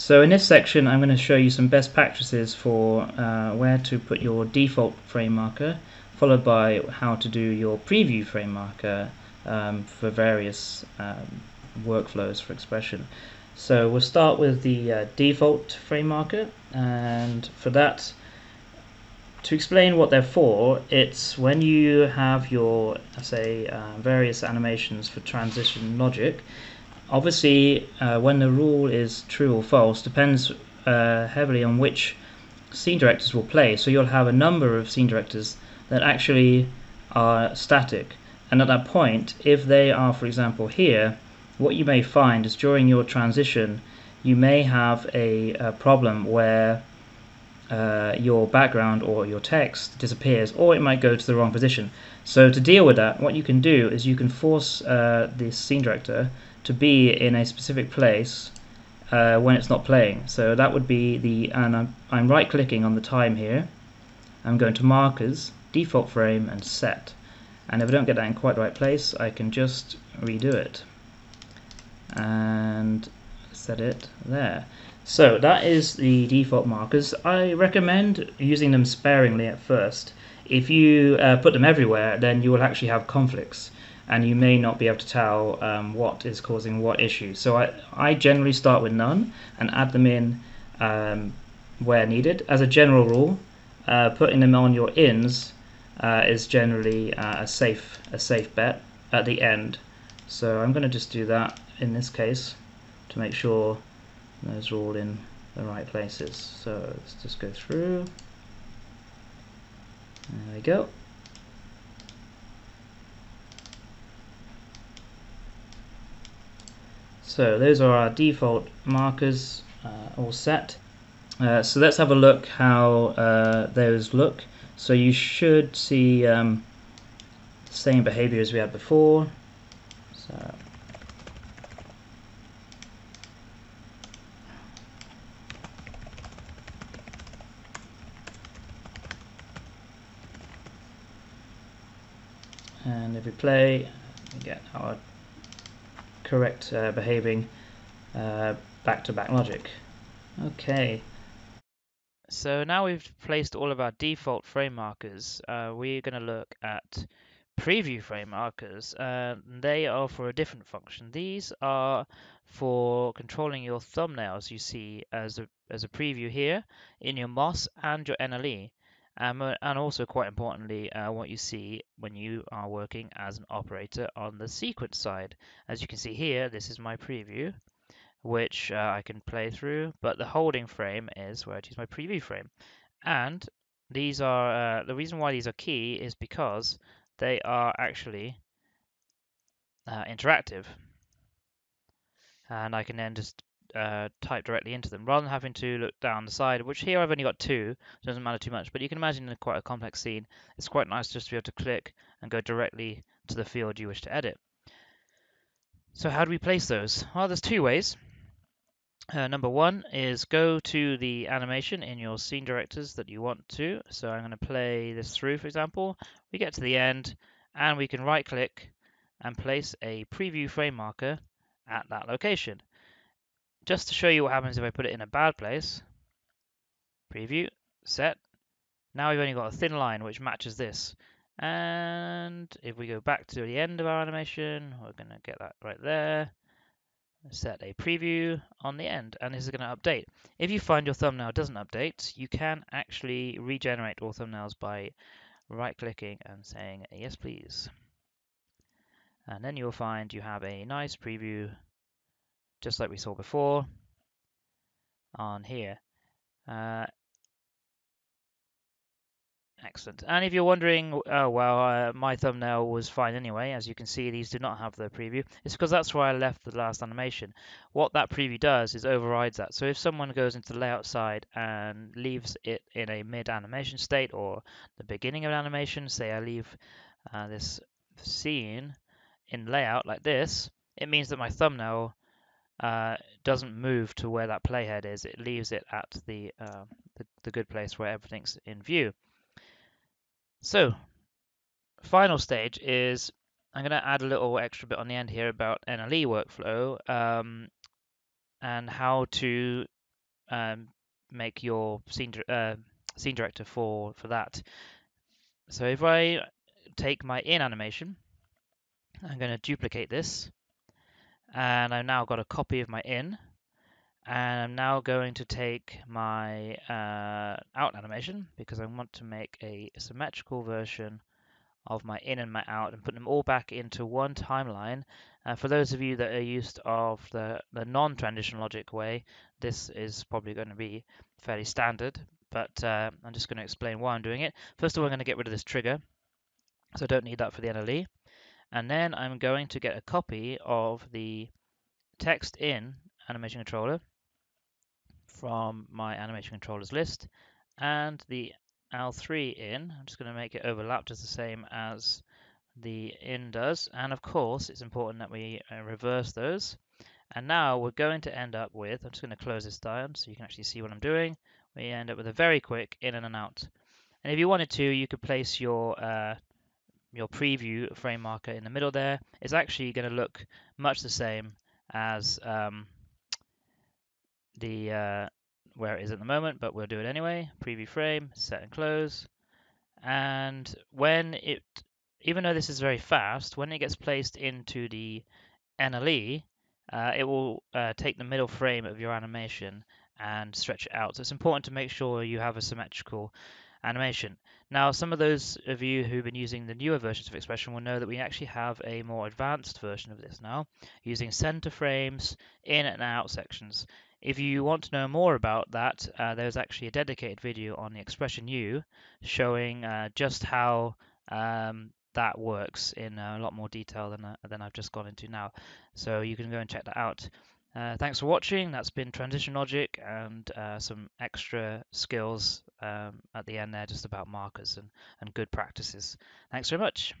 So in this section I'm going to show you some best practices for uh, where to put your default frame marker followed by how to do your preview frame marker um, for various um, workflows for XPression. So we'll start with the uh, default frame marker and for that to explain what they're for, it's when you have your, say, uh, various animations for transition logic, obviously uh, when the rule is true or false depends uh, heavily on which scene directors will play. So you'll have a number of scene directors that actually are static. And at that point, if they are, for example, here, what you may find is during your transition, you may have a, a problem where uh, your background or your text disappears, or it might go to the wrong position. So to deal with that, what you can do is you can force uh, the scene director to be in a specific place uh, when it's not playing. So that would be the, and I'm, I'm right clicking on the time here. I'm going to markers, default frame and set. And if I don't get that in quite the right place, I can just redo it and set it there. So that is the default markers. I recommend using them sparingly at first. If you uh, put them everywhere, then you will actually have conflicts and you may not be able to tell um, what is causing what issue. So I, I generally start with none and add them in um, where needed. As a general rule, uh, putting them on your ins uh, is generally uh, a safe a safe bet at the end. So I'm going to just do that in this case to make sure those are all in the right places. So let's just go through. There we go. So those are our default markers uh, all set. Uh, so let's have a look how uh, those look. So you should see um, the same behavior as we had before. So and if we play we get our correct uh, behaving uh, back-to-back -back logic. Okay. So now we've placed all of our default frame markers, uh, we're going to look at preview frame markers. Uh, they are for a different function. These are for controlling your thumbnails you see as a, as a preview here in your MOS and your NLE. Um, uh, and also quite importantly uh, what you see when you are working as an operator on the sequence side. As you can see here this is my preview which uh, I can play through but the holding frame is where I use my preview frame and these are uh, the reason why these are key is because they are actually uh, interactive and I can then just uh, type directly into them rather than having to look down the side, which here I've only got two, so doesn't matter too much. But you can imagine in quite a complex scene, it's quite nice just to be able to click and go directly to the field you wish to edit. So how do we place those? Well, there's two ways. Uh, number one is go to the animation in your scene directors that you want to. So I'm going to play this through, for example. We get to the end and we can right click and place a preview frame marker at that location just to show you what happens if I put it in a bad place, preview, set. Now we've only got a thin line which matches this. And if we go back to the end of our animation, we're going to get that right there. Set a preview on the end, and this is going to update. If you find your thumbnail doesn't update, you can actually regenerate all thumbnails by right-clicking and saying yes please. And then you'll find you have a nice preview just like we saw before on here. Uh, excellent. And if you're wondering, oh, well, uh, my thumbnail was fine anyway. As you can see, these do not have the preview. It's because that's where I left the last animation. What that preview does is overrides that. So if someone goes into the layout side and leaves it in a mid animation state or the beginning of an animation, say I leave uh, this scene in layout like this, it means that my thumbnail uh, doesn't move to where that playhead is. It leaves it at the, uh, the, the good place where everything's in view. So, final stage is I'm going to add a little extra bit on the end here about NLE workflow um, and how to um, make your scene uh, scene director for for that. So if I take my in animation, I'm going to duplicate this, and I've now got a copy of my in, and I'm now going to take my uh, out animation because I want to make a symmetrical version of my in and my out and put them all back into one timeline. Uh, for those of you that are used of the, the non-transition logic way, this is probably going to be fairly standard, but uh, I'm just going to explain why I'm doing it. First of all, I'm going to get rid of this trigger, so I don't need that for the NLE. And then I'm going to get a copy of the text in animation controller from my animation controllers list and the L3 in. I'm just going to make it overlap just the same as the in does. And of course, it's important that we uh, reverse those. And now we're going to end up with, I'm just going to close this down so you can actually see what I'm doing. We end up with a very quick in and an out. And if you wanted to, you could place your uh, your preview frame marker in the middle there. It's actually going to look much the same as um, the uh, where it is at the moment, but we'll do it anyway. Preview frame, set and close. And when it, even though this is very fast, when it gets placed into the NLE, uh, it will uh, take the middle frame of your animation and stretch it out. So it's important to make sure you have a symmetrical animation. Now, some of those of you who've been using the newer versions of XPression will know that we actually have a more advanced version of this now, using center frames, in and out sections. If you want to know more about that, uh, there's actually a dedicated video on the XPression U showing uh, just how um, that works in a lot more detail than, uh, than I've just gone into now. So you can go and check that out. Uh, thanks for watching. That's been Transition Logic and uh, some extra skills um, at the end there just about markers and, and good practices. Thanks very much.